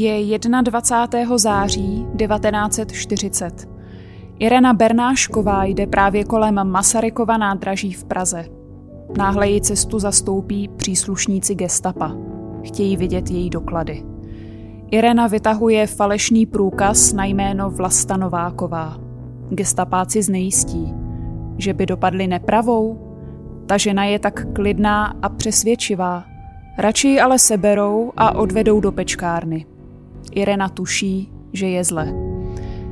Je 21. září 1940. Irena Bernášková jde právě kolem Masarykova nádraží v Praze. Náhle její cestu zastoupí příslušníci gestapa. Chtějí vidět její doklady. Irena vytahuje falešný průkaz na jméno Vlasta Nováková. Gestapáci znejistí, že by dopadli nepravou. Ta žena je tak klidná a přesvědčivá. Radši ji ale seberou a odvedou do pečkárny. Irena tuší, že je zle.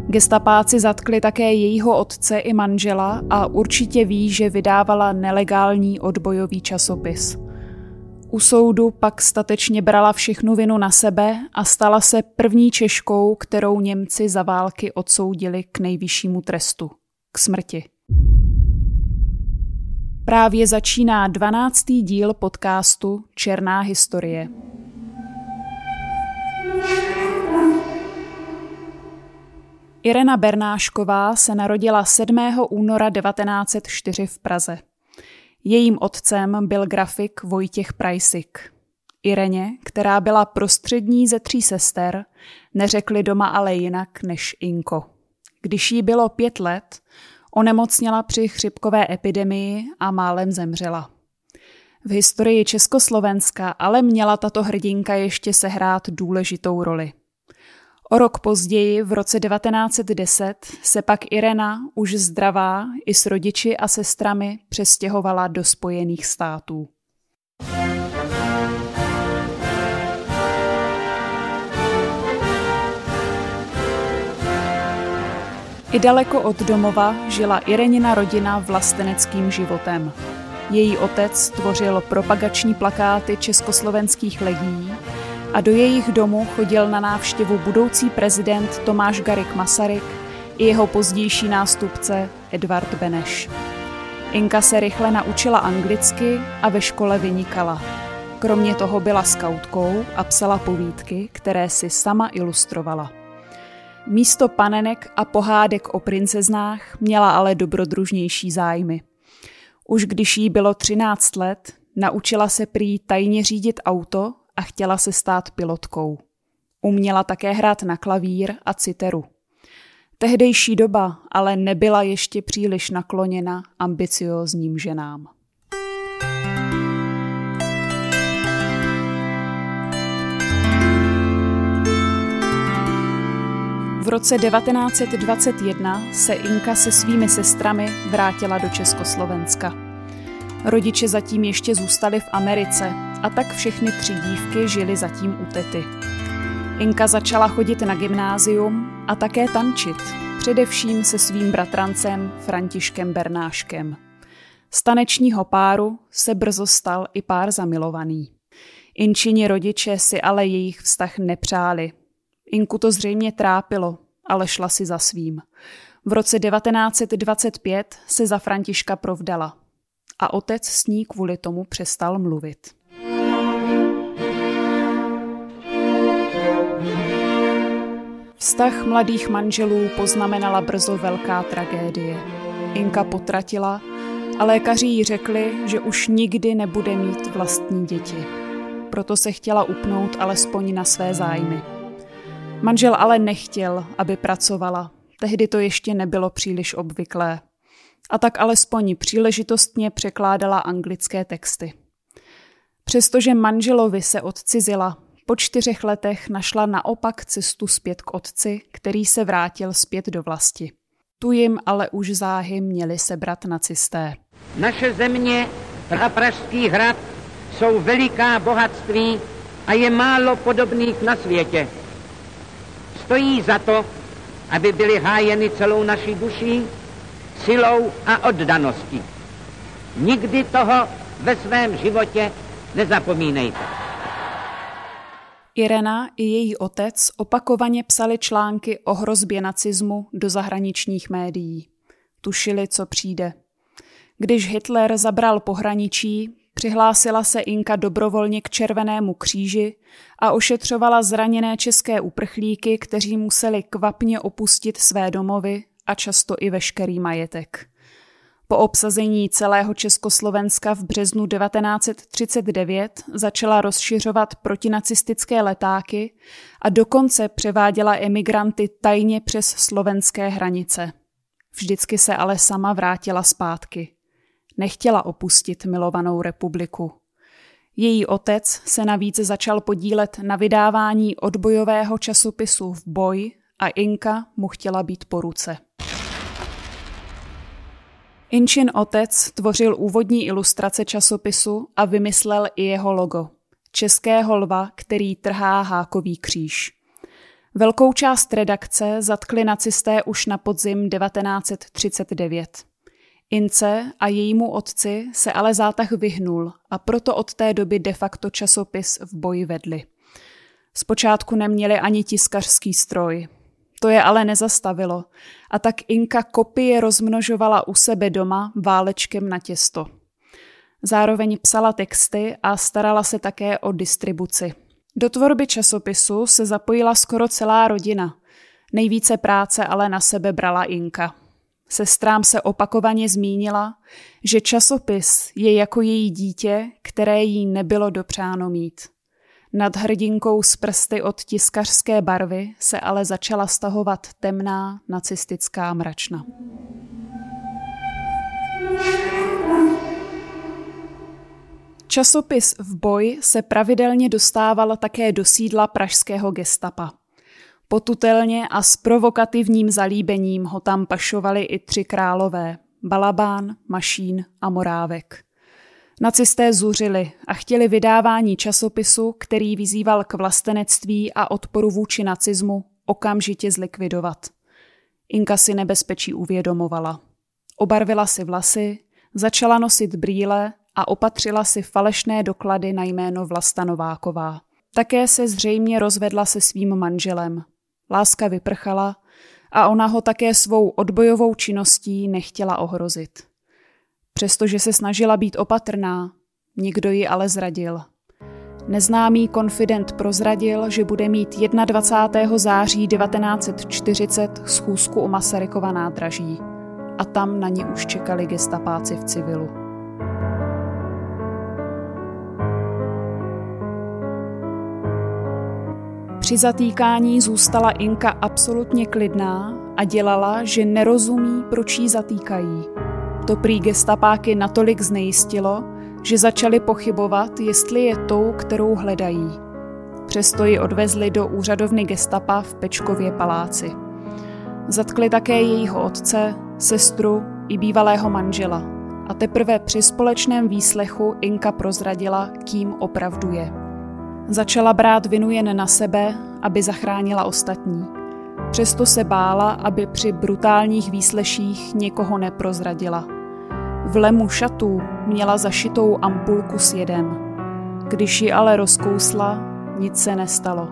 Gestapáci zatkli také jejího otce i manžela a určitě ví, že vydávala nelegální odbojový časopis. U soudu pak statečně brala všechnu vinu na sebe a stala se první Češkou, kterou Němci za války odsoudili k nejvyššímu trestu k smrti. Právě začíná 12. díl podcastu Černá historie. Irena Bernášková se narodila 7. února 1904 v Praze. Jejím otcem byl grafik Vojtěch Prajsik. Ireně, která byla prostřední ze tří sester, neřekli doma ale jinak než Inko. Když jí bylo pět let, onemocněla při chřipkové epidemii a málem zemřela. V historii Československa ale měla tato hrdinka ještě sehrát důležitou roli. O rok později, v roce 1910, se pak Irena, už zdravá, i s rodiči a sestrami přestěhovala do Spojených států. I daleko od domova žila Irenina rodina vlasteneckým životem. Její otec tvořil propagační plakáty československých legií a do jejich domu chodil na návštěvu budoucí prezident Tomáš Garik Masaryk i jeho pozdější nástupce Edvard Beneš. Inka se rychle naučila anglicky a ve škole vynikala. Kromě toho byla skautkou a psala povídky, které si sama ilustrovala. Místo panenek a pohádek o princeznách měla ale dobrodružnější zájmy. Už když jí bylo 13 let, naučila se prý tajně řídit auto a chtěla se stát pilotkou. Uměla také hrát na klavír a citeru. Tehdejší doba ale nebyla ještě příliš nakloněna ambiciózním ženám. V roce 1921 se Inka se svými sestrami vrátila do Československa. Rodiče zatím ještě zůstali v Americe a tak všechny tři dívky žily zatím u tety. Inka začala chodit na gymnázium a také tančit, především se svým bratrancem Františkem Bernáškem. Z tanečního páru se brzo stal i pár zamilovaný. Inčini rodiče si ale jejich vztah nepřáli. Inku to zřejmě trápilo, ale šla si za svým. V roce 1925 se za Františka provdala a otec s ní kvůli tomu přestal mluvit. Vztah mladých manželů poznamenala brzo velká tragédie. Inka potratila a lékaři jí řekli, že už nikdy nebude mít vlastní děti. Proto se chtěla upnout alespoň na své zájmy. Manžel ale nechtěl, aby pracovala. Tehdy to ještě nebylo příliš obvyklé. A tak alespoň příležitostně překládala anglické texty. Přestože manželovi se odcizila, po čtyřech letech našla naopak cestu zpět k otci, který se vrátil zpět do vlasti. Tu jim ale už záhy měli sebrat nacisté. Naše země Pražský hrad jsou veliká bohatství a je málo podobných na světě. Stojí za to, aby byly hájeny celou naší duší, silou a oddaností. Nikdy toho ve svém životě nezapomínejte. Irena i její otec opakovaně psali články o hrozbě nacismu do zahraničních médií. Tušili, co přijde. Když Hitler zabral pohraničí, přihlásila se Inka dobrovolně k Červenému kříži a ošetřovala zraněné české uprchlíky, kteří museli kvapně opustit své domovy a často i veškerý majetek. Po obsazení celého Československa v březnu 1939 začala rozšiřovat protinacistické letáky a dokonce převáděla emigranty tajně přes slovenské hranice. Vždycky se ale sama vrátila zpátky. Nechtěla opustit milovanou republiku. Její otec se navíc začal podílet na vydávání odbojového časopisu v boj a Inka mu chtěla být po ruce. Inčin otec tvořil úvodní ilustrace časopisu a vymyslel i jeho logo. Českého lva, který trhá hákový kříž. Velkou část redakce zatkli nacisté už na podzim 1939. Ince a jejímu otci se ale zátah vyhnul a proto od té doby de facto časopis v boji vedli. Zpočátku neměli ani tiskařský stroj. To je ale nezastavilo a tak Inka kopie rozmnožovala u sebe doma válečkem na těsto. Zároveň psala texty a starala se také o distribuci. Do tvorby časopisu se zapojila skoro celá rodina. Nejvíce práce ale na sebe brala Inka. Sestrám se opakovaně zmínila, že časopis je jako její dítě, které jí nebylo dopřáno mít. Nad hrdinkou z prsty od tiskařské barvy se ale začala stahovat temná nacistická mračna. Časopis v boj se pravidelně dostával také do sídla pražského gestapa. Potutelně a s provokativním zalíbením ho tam pašovali i tři králové – Balabán, Mašín a Morávek. Nacisté zuřili a chtěli vydávání časopisu, který vyzýval k vlastenectví a odporu vůči nacismu, okamžitě zlikvidovat. Inka si nebezpečí uvědomovala. Obarvila si vlasy, začala nosit brýle a opatřila si falešné doklady na jméno Vlasta Nováková. Také se zřejmě rozvedla se svým manželem. Láska vyprchala a ona ho také svou odbojovou činností nechtěla ohrozit. Přestože se snažila být opatrná, nikdo ji ale zradil. Neznámý konfident prozradil, že bude mít 21. září 1940 schůzku u Masarykova nádraží. A tam na ní už čekali gestapáci v civilu. Při zatýkání zůstala Inka absolutně klidná a dělala, že nerozumí, proč jí zatýkají. To prý gestapáky natolik znejistilo, že začali pochybovat, jestli je tou, kterou hledají. Přesto ji odvezli do úřadovny gestapa v Pečkově paláci. Zatkli také jejího otce, sestru i bývalého manžela. A teprve při společném výslechu Inka prozradila, kým opravdu je. Začala brát vinu jen na sebe, aby zachránila ostatní. Přesto se bála, aby při brutálních výsleších někoho neprozradila. V lemu šatů měla zašitou ampulku s jedem. Když ji ale rozkousla, nic se nestalo.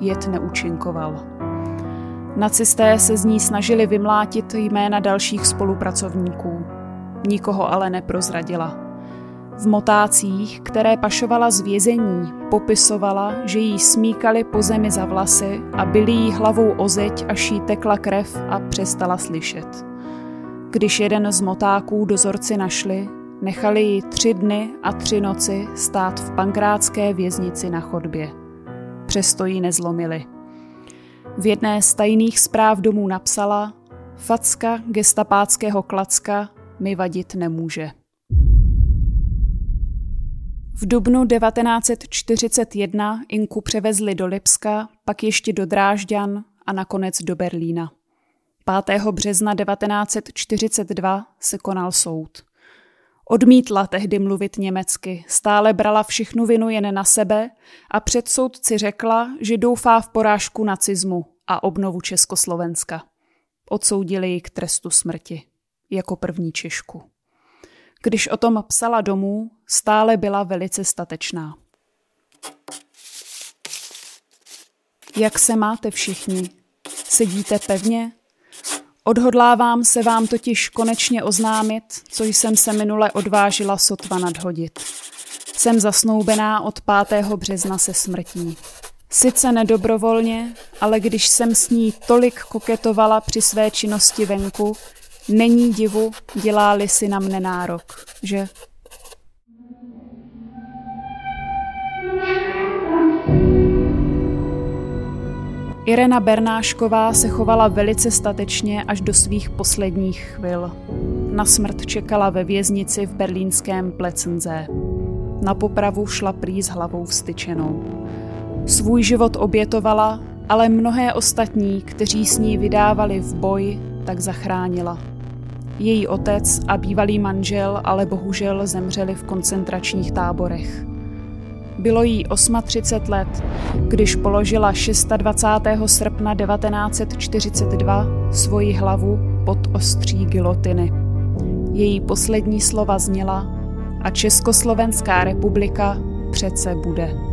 Jed neúčinkoval. Nacisté se z ní snažili vymlátit jména dalších spolupracovníků. Nikoho ale neprozradila. V motácích, které pašovala z vězení, popisovala, že jí smíkali po zemi za vlasy a byli jí hlavou o zeď, až jí tekla krev a přestala slyšet. Když jeden z motáků dozorci našli, nechali ji tři dny a tři noci stát v pankrátské věznici na chodbě. Přesto ji nezlomili. V jedné z tajných zpráv domů napsala Facka gestapáckého klacka mi vadit nemůže. V dubnu 1941 Inku převezli do Lipska, pak ještě do Drážďan a nakonec do Berlína. 5. března 1942 se konal soud. Odmítla tehdy mluvit německy, stále brala všechnu vinu jen na sebe a před soudci řekla, že doufá v porážku nacismu a obnovu Československa. Odsoudili ji k trestu smrti, jako první Češku. Když o tom psala domů, stále byla velice statečná. Jak se máte všichni? Sedíte pevně? Odhodlávám se vám totiž konečně oznámit, co jsem se minule odvážila sotva nadhodit. Jsem zasnoubená od 5. března se smrtí. Sice nedobrovolně, ale když jsem s ní tolik koketovala při své činnosti venku, Není divu, dělá-li si na mne nárok, že? Irena Bernášková se chovala velice statečně až do svých posledních chvil. Na smrt čekala ve věznici v berlínském Plecenze. Na popravu šla prý s hlavou vstyčenou. Svůj život obětovala, ale mnohé ostatní, kteří s ní vydávali v boj, tak zachránila. Její otec a bývalý manžel ale bohužel zemřeli v koncentračních táborech. Bylo jí 38 let, když položila 26. srpna 1942 svoji hlavu pod ostří gilotiny. Její poslední slova zněla a Československá republika přece bude.